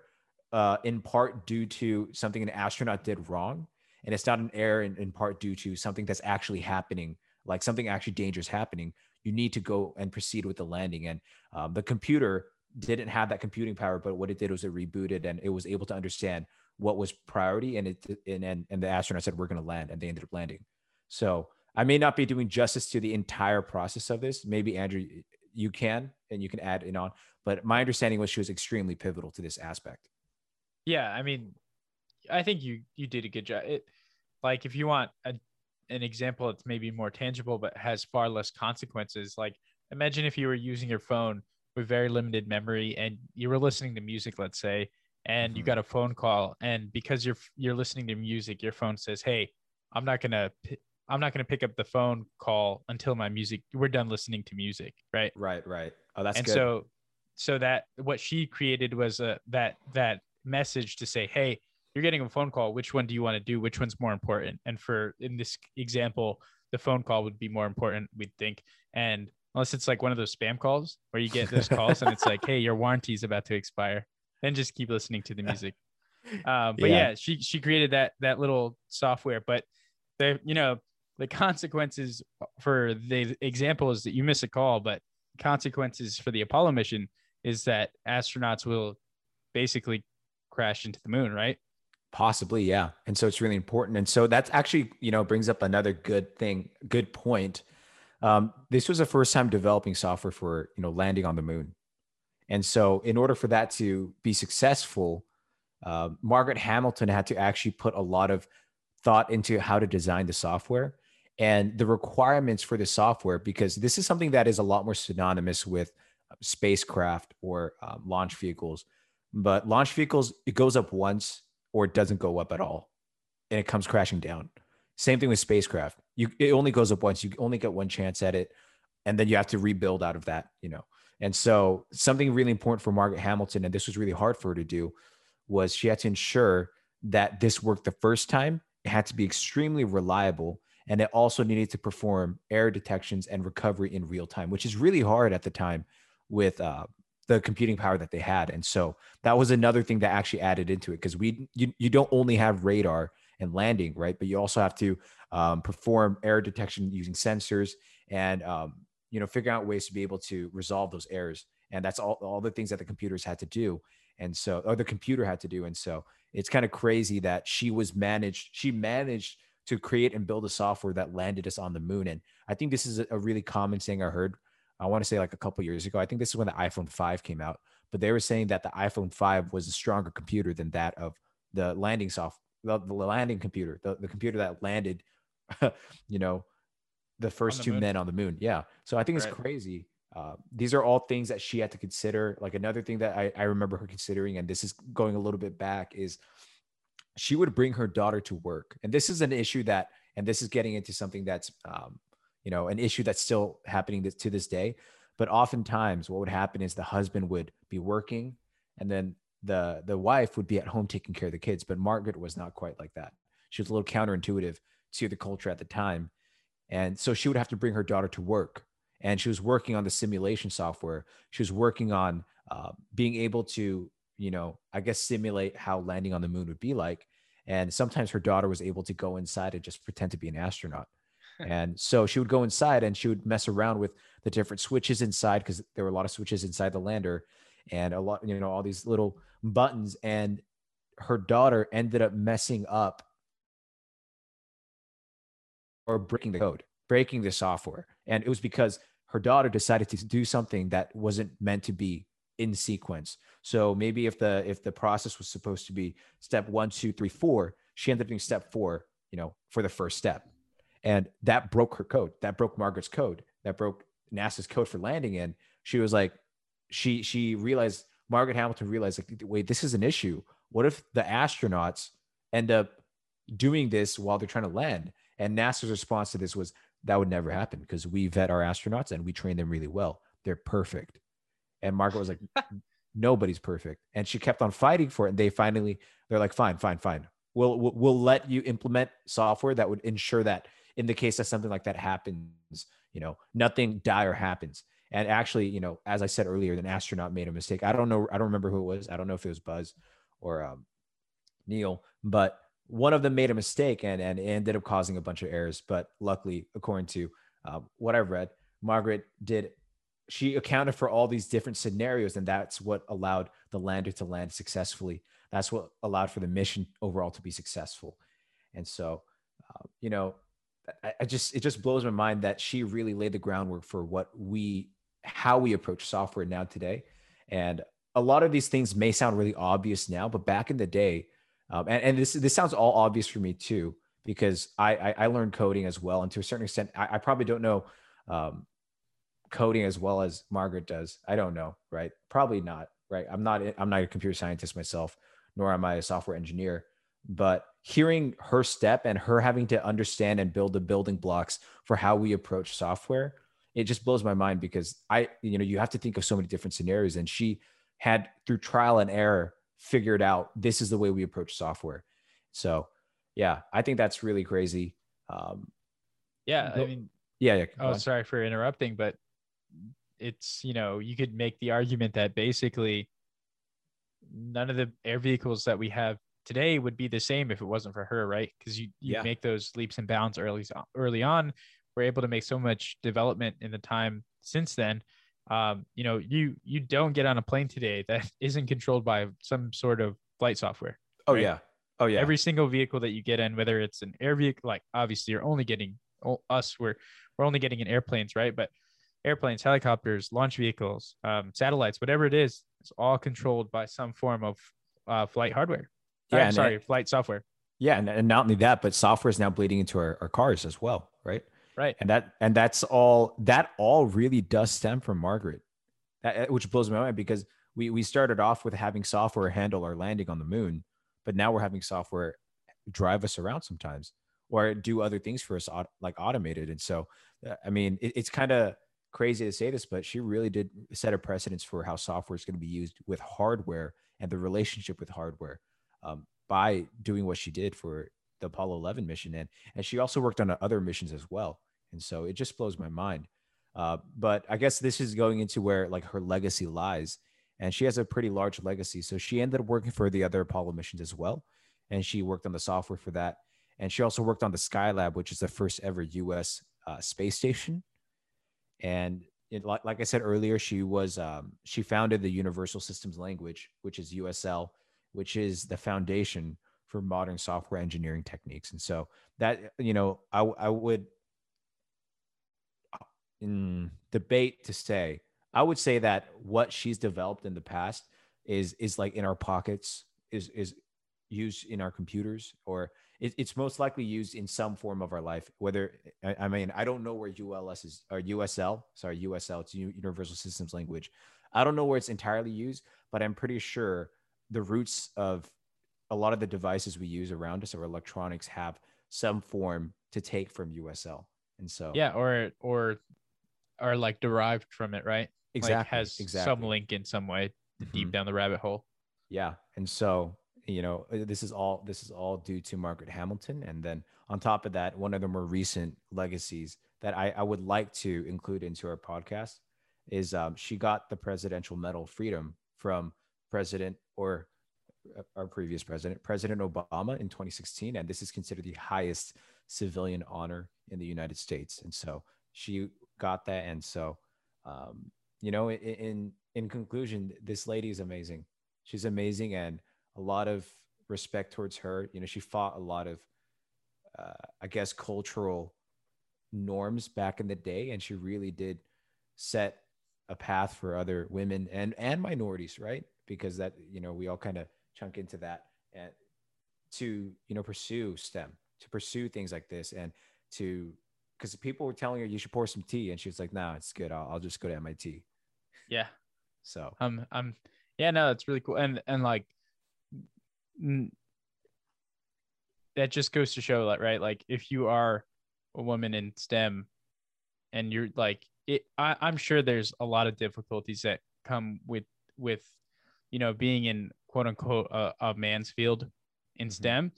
uh, in part due to something an astronaut did wrong, and it's not an error in, in part due to something that's actually happening, like something actually dangerous happening. You need to go and proceed with the landing." And um, the computer didn't have that computing power, but what it did was it rebooted and it was able to understand what was priority, and it and and, and the astronaut said, "We're going to land," and they ended up landing. So I may not be doing justice to the entire process of this. Maybe Andrew, you can, and you can add in on. But my understanding was she was extremely pivotal to this aspect. Yeah, I mean, I think you you did a good job. It like if you want a, an example that's maybe more tangible but has far less consequences. Like imagine if you were using your phone with very limited memory and you were listening to music, let's say, and mm-hmm. you got a phone call, and because you're you're listening to music, your phone says, "Hey, I'm not gonna I'm not going to pick up the phone call until my music we're done listening to music, right? Right, right. Oh, that's and good. so so that what she created was a that that message to say, "Hey, you're getting a phone call. Which one do you want to do? Which one's more important?" And for in this example, the phone call would be more important, we'd think. And unless it's like one of those spam calls where you get those calls and it's like, "Hey, your warranty is about to expire," then just keep listening to the music. Um, but yeah. yeah, she she created that that little software, but the you know the consequences for the example is that you miss a call, but consequences for the Apollo mission is that astronauts will basically crash into the moon, right? Possibly, yeah. And so it's really important. And so that's actually, you know, brings up another good thing, good point. Um, this was the first time developing software for, you know, landing on the moon. And so in order for that to be successful, uh, Margaret Hamilton had to actually put a lot of thought into how to design the software and the requirements for the software because this is something that is a lot more synonymous with uh, spacecraft or um, launch vehicles but launch vehicles it goes up once or it doesn't go up at all and it comes crashing down same thing with spacecraft you it only goes up once you only get one chance at it and then you have to rebuild out of that, you know. And so something really important for Margaret Hamilton, and this was really hard for her to do, was she had to ensure that this worked the first time. It had to be extremely reliable. And it also needed to perform error detections and recovery in real time, which is really hard at the time with uh, the computing power that they had. And so that was another thing that actually added into it because we you, you don't only have radar and landing, right? But you also have to um, perform error detection using sensors and um, you know figure out ways to be able to resolve those errors. And that's all all the things that the computers had to do. And so or the computer had to do. And so it's kind of crazy that she was managed, she managed to create and build a software that landed us on the moon. And I think this is a really common saying I heard I want to say like a couple years ago. I think this is when the iPhone 5 came out, but they were saying that the iPhone 5 was a stronger computer than that of the landing soft, the, the landing computer, the, the computer that landed, you know, the first the two moon. men on the moon. Yeah. So I think it's crazy. Uh, these are all things that she had to consider. Like another thing that I, I remember her considering, and this is going a little bit back, is she would bring her daughter to work. And this is an issue that, and this is getting into something that's um, you know, an issue that's still happening to this day. But oftentimes, what would happen is the husband would be working, and then the the wife would be at home taking care of the kids. But Margaret was not quite like that. She was a little counterintuitive to the culture at the time, and so she would have to bring her daughter to work. And she was working on the simulation software. She was working on uh, being able to, you know, I guess simulate how landing on the moon would be like. And sometimes her daughter was able to go inside and just pretend to be an astronaut and so she would go inside and she would mess around with the different switches inside because there were a lot of switches inside the lander and a lot, you know, all these little buttons. And her daughter ended up messing up or breaking the code, breaking the software. And it was because her daughter decided to do something that wasn't meant to be in sequence. So maybe if the if the process was supposed to be step one, two, three, four, she ended up doing step four, you know, for the first step. And that broke her code. That broke Margaret's code. That broke NASA's code for landing. And she was like, she she realized Margaret Hamilton realized like, wait, this is an issue. What if the astronauts end up doing this while they're trying to land? And NASA's response to this was that would never happen because we vet our astronauts and we train them really well. They're perfect. And Margaret was like, nobody's perfect. And she kept on fighting for it. And they finally, they're like, fine, fine, fine. We'll, we'll, we'll let you implement software that would ensure that in the case that something like that happens, you know, nothing dire happens. And actually, you know, as I said earlier, an astronaut made a mistake. I don't know. I don't remember who it was. I don't know if it was Buzz or um, Neil, but one of them made a mistake and, and ended up causing a bunch of errors. But luckily, according to uh, what I've read, Margaret did, she accounted for all these different scenarios. And that's what allowed the lander to land successfully. That's what allowed for the mission overall to be successful. And so, uh, you know, I, I just it just blows my mind that she really laid the groundwork for what we how we approach software now today. And a lot of these things may sound really obvious now, but back in the day, um, and, and this this sounds all obvious for me too, because I I, I learned coding as well, and to a certain extent, I, I probably don't know um, coding as well as Margaret does. I don't know, right? Probably not, right? I'm not I'm not a computer scientist myself, nor am I a software engineer but hearing her step and her having to understand and build the building blocks for how we approach software it just blows my mind because i you know you have to think of so many different scenarios and she had through trial and error figured out this is the way we approach software so yeah i think that's really crazy um yeah i mean yeah, yeah oh on. sorry for interrupting but it's you know you could make the argument that basically none of the air vehicles that we have today would be the same if it wasn't for her, right? Because you you yeah. make those leaps and bounds early early on. We're able to make so much development in the time since then. Um, you know, you you don't get on a plane today that isn't controlled by some sort of flight software. Oh right? yeah. Oh yeah. Every single vehicle that you get in, whether it's an air vehicle, like obviously you're only getting us, we're we're only getting in airplanes, right? But airplanes, helicopters, launch vehicles, um, satellites, whatever it is, it's all controlled by some form of uh, flight hardware. Yeah, I'm sorry, it, flight software. Yeah, and, and not only that, but software is now bleeding into our, our cars as well, right? Right. And that and that's all that all really does stem from Margaret, that, which blows my mind because we we started off with having software handle our landing on the moon, but now we're having software drive us around sometimes or do other things for us like automated. And so, uh, I mean, it, it's kind of crazy to say this, but she really did set a precedence for how software is going to be used with hardware and the relationship with hardware um, by doing what she did for the Apollo 11 mission. And, and she also worked on other missions as well. And so it just blows my mind. Uh, but I guess this is going into where like her legacy lies. And she has a pretty large legacy. So she ended up working for the other Apollo missions as well. And she worked on the software for that. And she also worked on the Skylab, which is the first ever US uh, space station. And it, like, like I said earlier, she was um, she founded the Universal Systems Language, which is USL, which is the foundation for modern software engineering techniques. And so that you know, I I would in debate to say, I would say that what she's developed in the past is is like in our pockets, is is used in our computers, or it, it's most likely used in some form of our life. Whether I, I mean, I don't know where ULS is or USL, sorry, USL, it's Universal Systems Language. I don't know where it's entirely used, but I'm pretty sure the roots of a lot of the devices we use around us or electronics have some form to take from USL. And so yeah, or or are like derived from it, right? exactly Like has exactly. some link in some way deep Mhm. down the rabbit hole. Yeah, and so you know uh, this is all this is all due to Margaret Hamilton, and then on top of that, one of the more recent legacies that I, I would like to include into our podcast is um, she got the Presidential Medal of Freedom from President or uh, our previous president, President Obama, in 2016, and this is considered the highest civilian honor in the United States, and so she got that, and so um, you know, in, in in conclusion, this lady is amazing. She's amazing, and a lot of respect towards her. You know, she fought a lot of, uh, I guess, cultural norms back in the day, and she really did set a path for other women and and minorities, right? Because that you know we all kind of chunk into that and to you know pursue STEM, to pursue things like this, and to because people were telling her you should pour some tea, and she was like, "Nah, it's good. I'll, I'll just go to MIT." Yeah. So Um, um, yeah, no, it's really cool. And, and like, that just goes to show that, right? Like, if you are a woman in STEM and you're like, it, I, I'm sure there's a lot of difficulties that come with, with, you know, being in quote unquote a, a man's field in Mhm. STEM.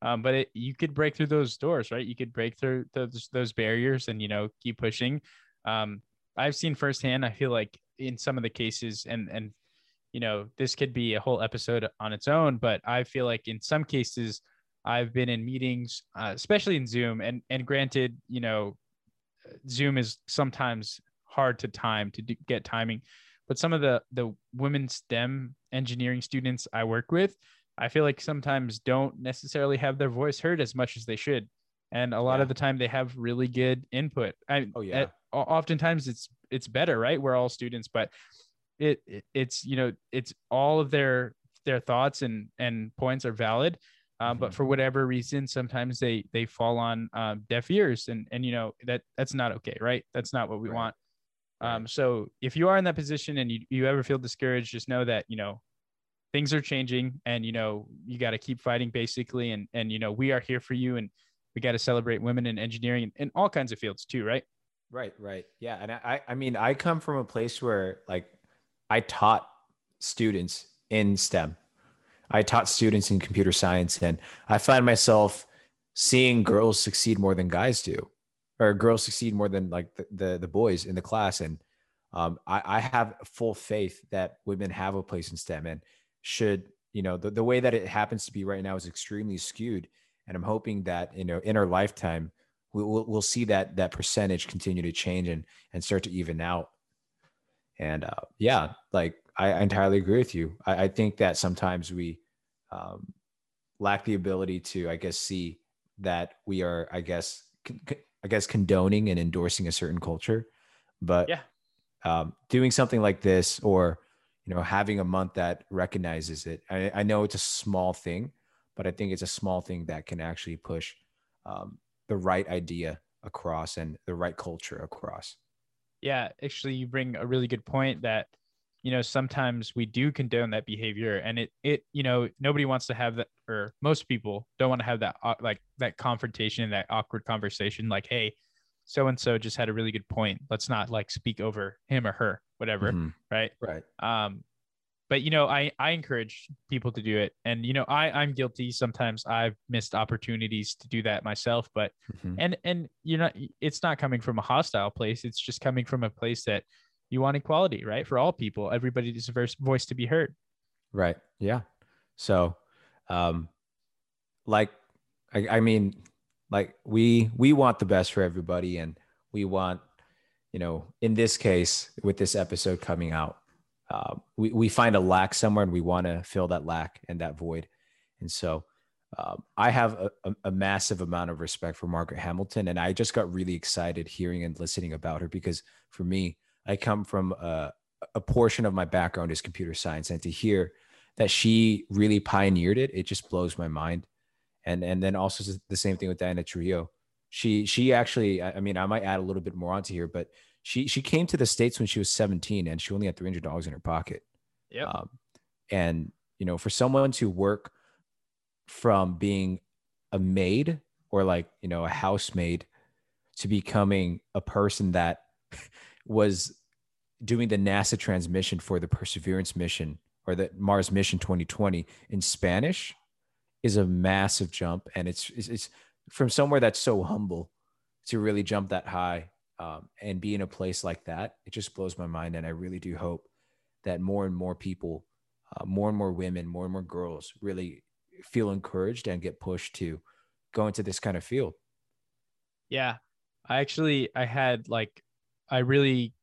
Um, but it, you could break through those doors, right? You could break through those, those barriers and, you know, keep pushing. Um, I've seen firsthand, I feel like in some of the cases and, and, you know, this could be a whole episode on its own, but I feel like in some cases I've been in meetings, uh, especially in Zoom and, and granted, you know, Zoom is sometimes hard to time to do, get timing, but some of the, the women STEM engineering students I work with, I feel like sometimes don't necessarily have their voice heard as much as they should. And a lot Yeah. of the time they have really good input. I, Oh, yeah. at- oftentimes it's, it's better, right? We're all students, but it, it it's, you know, it's all of their, their thoughts and, and points are valid. Um, but Mhm. for whatever reason, sometimes they, they fall on um, deaf ears and, and, you know, that that's not okay. Right. That's not what we Right. want. Right. Um, so if you are in that position and you, you ever feel discouraged, just know that, you know, things are changing and, you know, you got to keep fighting basically. And, and, you know, we are here for you and we got to celebrate women in engineering and in all kinds of fields too. Right. Right, right. Yeah. And I, I mean, I come from a place where like I taught students in STEM. I taught students in computer science and I find myself seeing girls succeed more than guys do, or girls succeed more than like the, the, the boys in the class. And um, I, I have full faith that women have a place in STEM and should, you know, the, the way that it happens to be right now is extremely skewed. And I'm hoping that, you know, in our lifetime, we, we'll, we'll see that that percentage continue to change and and start to even out and uh, yeah like I, I entirely agree with you I, I think that sometimes we um, lack the ability to i guess see that we are i guess con- i guess condoning and endorsing a certain culture but Yeah. um, doing something like this or you know having a month that recognizes it I, I know it's a small thing but i think it's a small thing that can actually push um, the right idea across and the right culture across. Yeah. Actually, you bring a really good point that, you know, sometimes we do condone that behavior and it, it, you know, nobody wants to have that, or most people don't want to have that, like that confrontation, that awkward conversation. Like, Hey, so and so just had a really good point. Let's not like speak over him or her, whatever, Mhm. right? Right. Um, but you know, I I encourage people to do it, and you know, I I'm guilty. Sometimes I've missed opportunities to do that myself, but Mhm. and and you're not. It's not coming from a hostile place. It's just coming from a place that you want equality, right? For all people, everybody deserves a voice to be heard. Right. Yeah. So, um, like, I, I mean, like we we want the best for everybody, and we want, you know, in this case, with this episode coming out, uh, we we find a lack somewhere, and we want to fill that lack and that void, and so. Um, I have a, a, a massive amount of respect for Margaret Hamilton, and I just got really excited hearing and listening about her because for me, I come from a, a portion of my background is computer science, and to hear that she really pioneered it, it just blows my mind. And and then also the same thing with Diana Trujillo. She she actually, I mean, I might add a little bit more onto here, but she she came to the states when she was 17, and she only had three hundred dollars in her pocket. Yep. Um, and you know, for someone to work from being a maid or like you know a housemaid to becoming a person that was doing the NASA transmission for the Perseverance mission or the Mars mission 2020 in Spanish is a massive jump, and it's it's, it's from somewhere that's so humble to really jump that high um, and be in a place like that. It just blows my mind, and I really do hope that more and more people, uh, more and more women, more and more girls, really feel encouraged and get pushed to go into this kind of field. Yeah. I actually I had like I really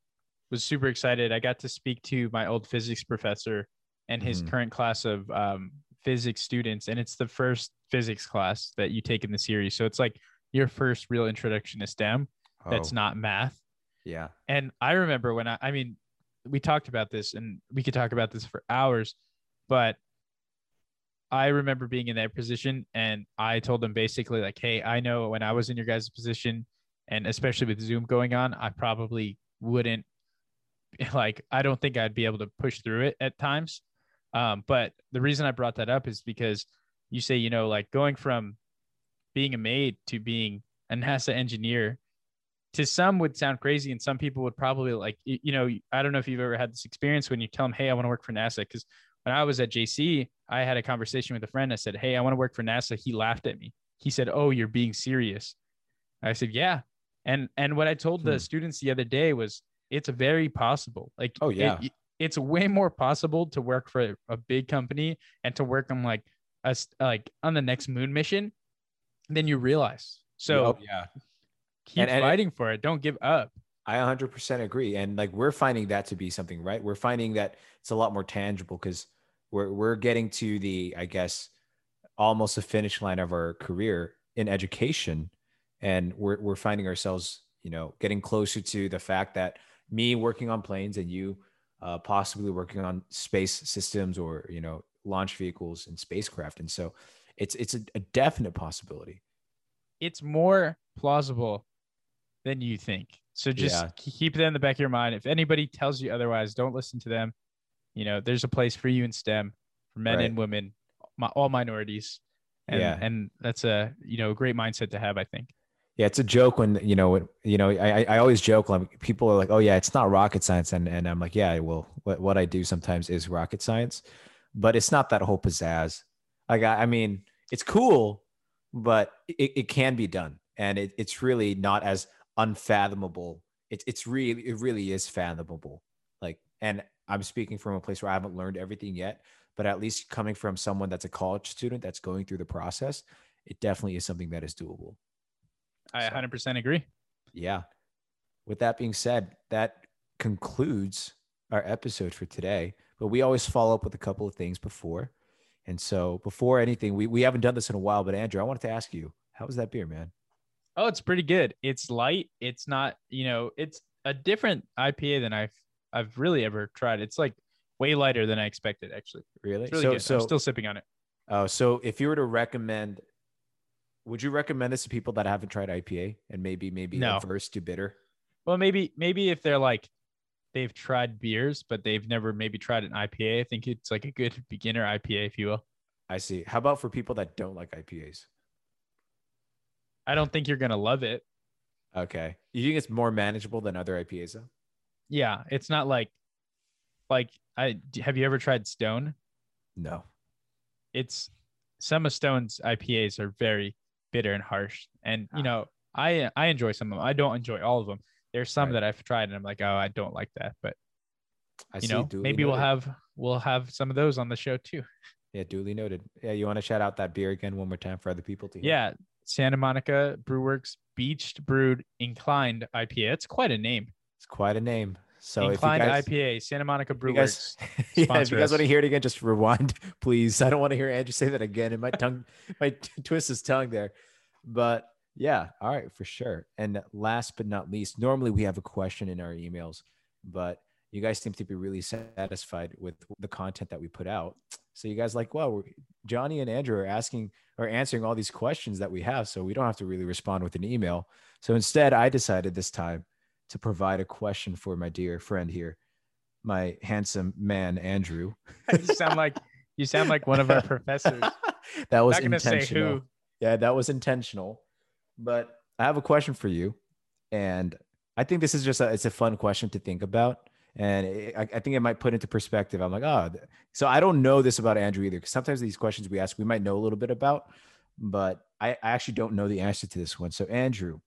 was super excited. I got to speak to my old physics professor and his Mhm. current class of um, physics students, and it's the first physics class that you take in the series. So it's like your first real introduction to STEM. That's Oh, not math. yeah. And I remember when I, I mean, we talked about this and we could talk about this for hours, but I remember being in that position and I told them basically, like, hey, I know when I was in your guys' position, and especially with Zoom going on, I probably wouldn't, like, I don't think I'd be able to push through it at times. Um, but the reason I brought that up is because you say, you know, like going from being a maid to being a NASA engineer to some would sound crazy and some people would probably like you know i don't know if you've ever had this experience when you tell them hey i want to work for nasa because when i was at jc i had a conversation with a friend. I said hey i want to work for nasa. He laughed at me. He said oh you're being serious. I said yeah. And and what i told Hmm. the students the other day was it's very possible. Like Oh, yeah. it- it's way more possible to work for a, big company and to work on like us like on the next moon mission than you realize. So Oh, yeah. Keep And- and- fighting for it don't give up I 100% agree. And like we're finding that to be something, right? We're finding that it's a lot more tangible because we're we're getting to the, I guess, almost the finish line of our career in education. And we're we're finding ourselves, you know, getting closer to the fact that me working on planes and you uh, possibly working on space systems or, you know, launch vehicles and spacecraft. And so it's it's a, a definite possibility. it's more plausible than you think. So just Yeah. keep that in the back of your mind. If anybody tells you otherwise, don't listen to them. You know, there's a place for you in STEM for men Right. and women, mi- all minorities. And, Yeah. and that's a you know a great mindset to have. I think. Yeah, it's a joke when you know, when- you know, I I- I always joke like people are like, oh yeah, it's not rocket science, and and I'm like, yeah, well, what what I do sometimes is rocket science, but it's not that whole pizzazz. Like I, I mean, it's cool, but it, it can be done, and it, it's really not as unfathomable. It's it's really it really is fathomable. Like, and I'm speaking from a place where I haven't learned everything yet, but at least coming from someone that's a college student that's going through the process, it definitely is something that is doable. I 100% agree. Yeah. With that being said, that concludes our episode for today. But we always follow up with a couple of things before. And so before anything, we, we haven't done this in a while, but Andrew, I wanted to ask you, how was that beer, man? Oh, it's pretty good. It's light. It's not, you know, it's a different IPA than I've I've really ever tried. It's like way lighter than I expected. Actually, Really? it's really so, good. so, I'm still sipping on it. oh, so if you were to recommend, would you recommend this to people that haven't tried IPA and maybe, maybe No. averse to bitter? Well, maybe maybe if they're like they've tried beers, but they've never maybe tried an IPA. I think it's like a good beginner IPA, if you will. I see. How about for people that don't like IPAs? I don't think you're gonna love it. Okay. You think it's more manageable than other IPAs though? Yeah, it's not like like I have you ever tried Stone? No. It's some of Stone's IPAs are very bitter and harsh, and you Ah. know I I enjoy some of them. I don't enjoy all of them. There's some Right. that I've tried and I'm like, oh, I don't like that. But I you see. know, duly maybe we'll have we'll have some of those on the show too. Yeah, duly noted. Yeah, you want to shout out that beer again one more time for other people to hear? Yeah, Santa Monica Brewworks Beached Brewed Inclined IPA. It's quite a name. It's quite a name. So Inclined if you guys, IPA, Santa Monica if you guys, Brewworks. yeah, if you guys want to hear it again, just rewind, please. I don't want to hear Andrew say that again. And my tongue, my t- twist his tongue there. But yeah, all right, for sure. And last but not least, normally we have a question in our emails, but you guys seem to be really satisfied with the content that we put out. So you guys like, well, we're, Johnny and Andrew are asking or answering all these questions that we have, so we don't have to really respond with an email. So instead, I decided this time to provide a question for my dear friend here, my handsome man Andrew. you sound like you sound like one of our professors. that was Not gonna say intentional. who. Yeah, that was intentional. But I have a question for you, and I think this is just a, it's a fun question to think about, and it, I, I think it might put into perspective. I'm like, oh, so I don't know this about Andrew either, because sometimes these questions we ask we might know a little bit about, but I, I actually don't know the answer to this one. So Andrew,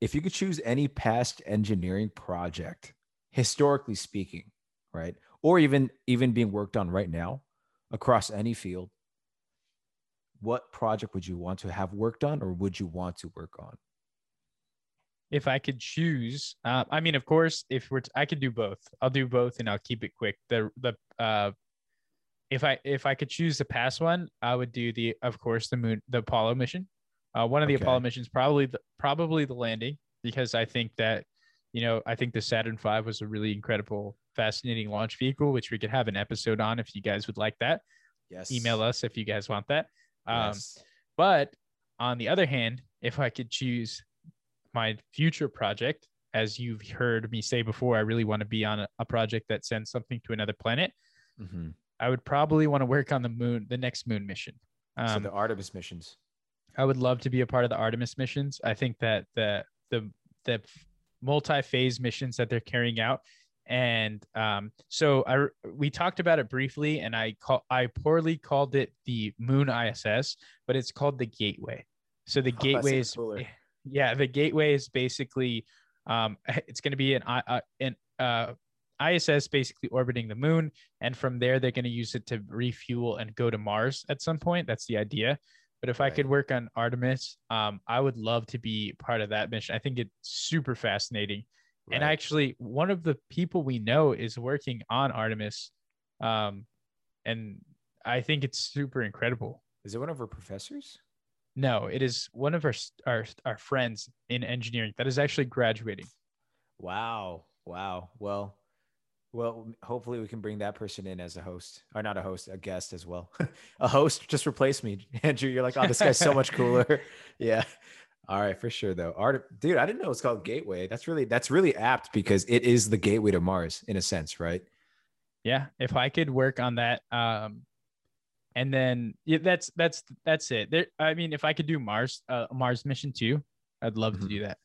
if you could choose any past engineering project, historically speaking, right, or even even being worked on right now across any field what project would you want to have worked on or would you want to work on If I could choose, uh, I mean, of course, if we're, t- I could do both. I'll do both, and I'll keep it quick. The the uh, if I if I could choose the past one, I would do the, of course, the moon, the Apollo mission. Uh, one of the Okay. Apollo missions, probably the, probably the landing, because I think that, you know, I think the Saturn V was a really incredible, fascinating launch vehicle, which we could have an episode on if you guys would like that. yes Email us if you guys want that. Um, yes. But on the other hand, if I could choose my future project, as you've heard me say before, I really want to be on a, a project that sends something to another planet. Mhm. I would probably want to work on the moon, the next moon mission. so Um, the artemis missions I would love to be a part of the Artemis missions. I think that the the the multi-phase missions that they're carrying out, and um, so I we talked about it briefly, and I call I poorly called it the Moon ISS, but it's called the Gateway. So the Oh, Gateway is. Yeah, the Gateway is basically um, it's going to be an uh, an uh, ISS basically orbiting the moon, and from there they're going to use it to refuel and go to Mars at some point. That's the idea. But if I could work on Artemis, um, I would love to be part of that mission. I think it's super fascinating. And actually, one of the people we know is working on Artemis, um, and I think it's super incredible. is it one of our professors No, it is one of our our our friends in engineering that is actually graduating. wow. Wow. Well well hopefully we can bring that person in as a host or not a host a guest as well. A host just replace me andrew. You're like oh this guy's so much cooler. Yeah. All right for sure though. Art dude i didn't know it's called gateway. That's really that's really apt because it is the gateway to mars in a sense right? Yeah, if I could work on that, um, and then yeah, that's that's that's it. There, I mean, if I could do Mars, uh, Mars mission too, I'd love Mhm. to do that.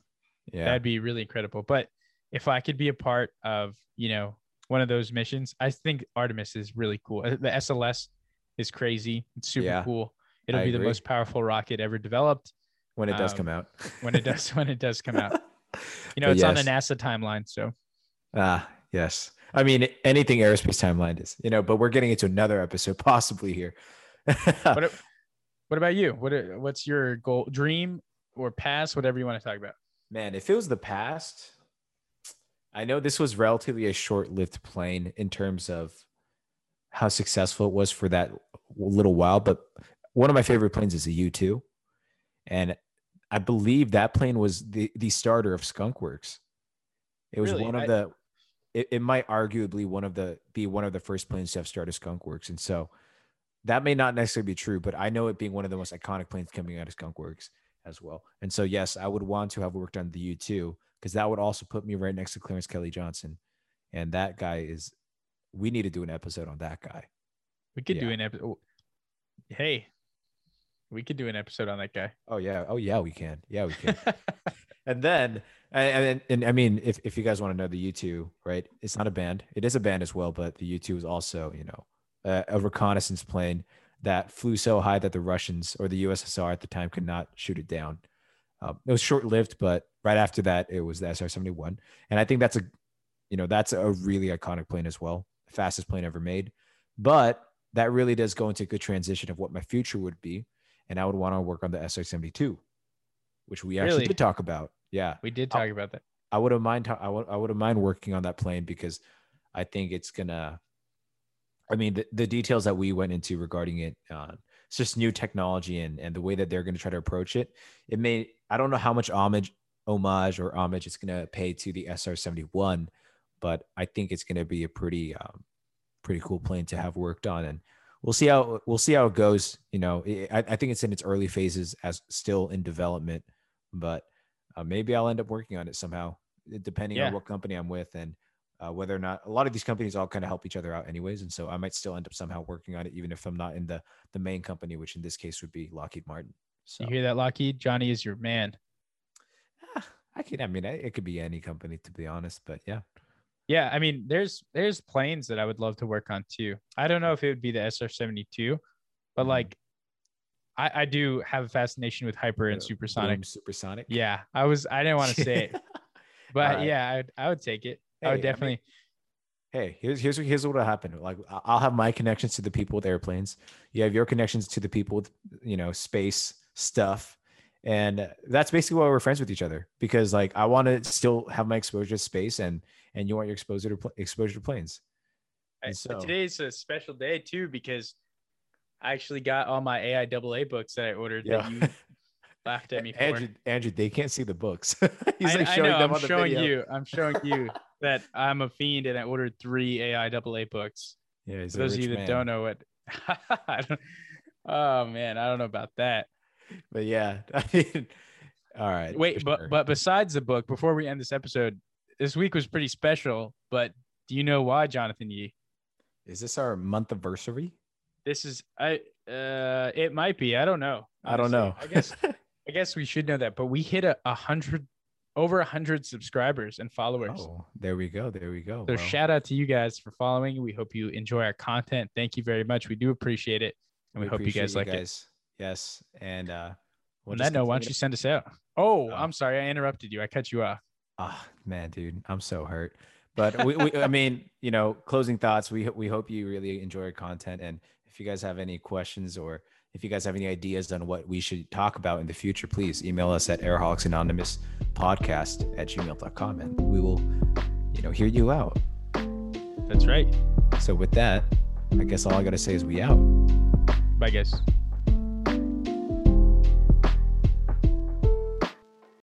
yeah That'd be really incredible. But if I could be a part of, you know, one of those missions, I think Artemis is really cool. Uh, The SLS is crazy. It's super Yeah, cool. It'll I be the most powerful rocket ever developed when it does um, come out when it does when it does come out. You know, But it's on the. NASA timeline, so Ah, yes. I mean, anything aerospace timeline is, you know, but we're getting into another episode possibly here. what what about you? What what's your goal, dream or past, whatever you want to talk about? Man, if it was the past, I know this was relatively a short-lived plane in terms of how successful it was for that little while, but one of my favorite planes is a U2. And I believe that plane was the the starter of Skunkworks. It was Really? one of I- the it, it might arguably one of the be one of the first planes to have started Skunkworks. And so that may not necessarily be true, but I know it being one of the most iconic planes coming out of Skunkworks as well. And so yes, I would want to have worked on the U2 because that would also put me right next to Clarence Kelly Johnson. And that guy is we need to do an episode on that guy. We could do an episode. Oh, hey, We could do an episode on that guy. Oh yeah. Oh yeah, we can. Yeah, we can. and then and, and, I mean, if, if you guys want to know the U2, right? It's not a band. It is a band as well, but the U2 is also, you know, a, a reconnaissance plane that flew so high that the Russians or the USSR at the time could not shoot it down. Um, it was short lived, but right after that, it was the SR 71. And I think that's a, you know, that's a really iconic plane as well. Fastest plane ever made. But that really does go into a good transition of what my future would be. And I would want to work on the SR 72, which we actually Really? did talk about. Yeah. We did talk about that. I would have mind I would I would have mind working on that plane because I think it's gonna. I mean, the, the details that we went into regarding it, uh, it's just new technology and and the way that they're going to try to approach it. It may I don't know how much homage, homage or homage it's going to pay to the SR seventy one, but I think it's going to be a pretty um, pretty cool plane to have worked on and. We'll see how we'll see how it goes. You know, I, I think it's in its early phases as still in development, but uh, maybe I'll end up working on it somehow, eh, depending Yeah. on what company I'm with and uh, whether or not a lot of these companies all kind of help each other out, anyways. And so I might still end up somehow working on it, even if I'm not in the the main company, which in this case would be Lockheed Martin. So You hear that, Lockheed? Johnny is your man. ah, I can, I mean, I- it could be any company to be honest, but yeah, Yeah, I mean, there's there's planes that I would love to work on too. I don't know if it would be the SR seventy two, but Mhm. like, I I do have a fascination with hyper and Uh, supersonic. boom, supersonic. Yeah, I was I didn't want to say it, but Alright. yeah, I would, I would take it. I would Hey, I mean, definitely. hey, here's here's here's what'll happen. Like I'll have my connections to the people with airplanes. You have your connections to the people with you know space stuff, and that's basically why we're friends with each other. Because like I want to still have my exposure to space, and and you want your exposure to pl- exposure to planes. And so- today's a special day too because I actually got all my AIAA books that I ordered Yeah. that you laughed at me for. Andrew, Andrew, they can't see the books. He's I, like I showing know. them I'm on the showing video. you. I'm showing you that I'm a fiend and I ordered three AIAA books. Yeah, he's For those of you that man. don't know what. Don't, oh man, I don't know about that. But yeah, I mean, all right. Wait, for but sure. but besides the book, before we end this episode, this week was pretty special. But do you know why, Jonathan Yee? is this our month anniversary? This is I. Uh, it might be. I don't know. I don't know. I guess I guess we should know that. But we hit a, a hundred, over a hundred subscribers and followers. oh, there we go. There we go. So Well, shout out to you guys for following. We hope you enjoy our content. Thank you very much. We do appreciate it, and we, hope you guys like it. guys. Yes, and uh, we'll On that note, why don't you send us out? Oh, Oh. I'm sorry, I interrupted you. I cut you off. Ah, man, dude, I'm so hurt. But we, we, I mean, you know, closing thoughts. We we hope you really enjoy our content, and if you guys have any questions or if you guys have any ideas on what we should talk about in the future, please email us at Airholics Anonymous Podcast at gmail.com, and we will, you know, hear you out. That's right. So with that, I guess all I gotta say is we out. Bye, guys.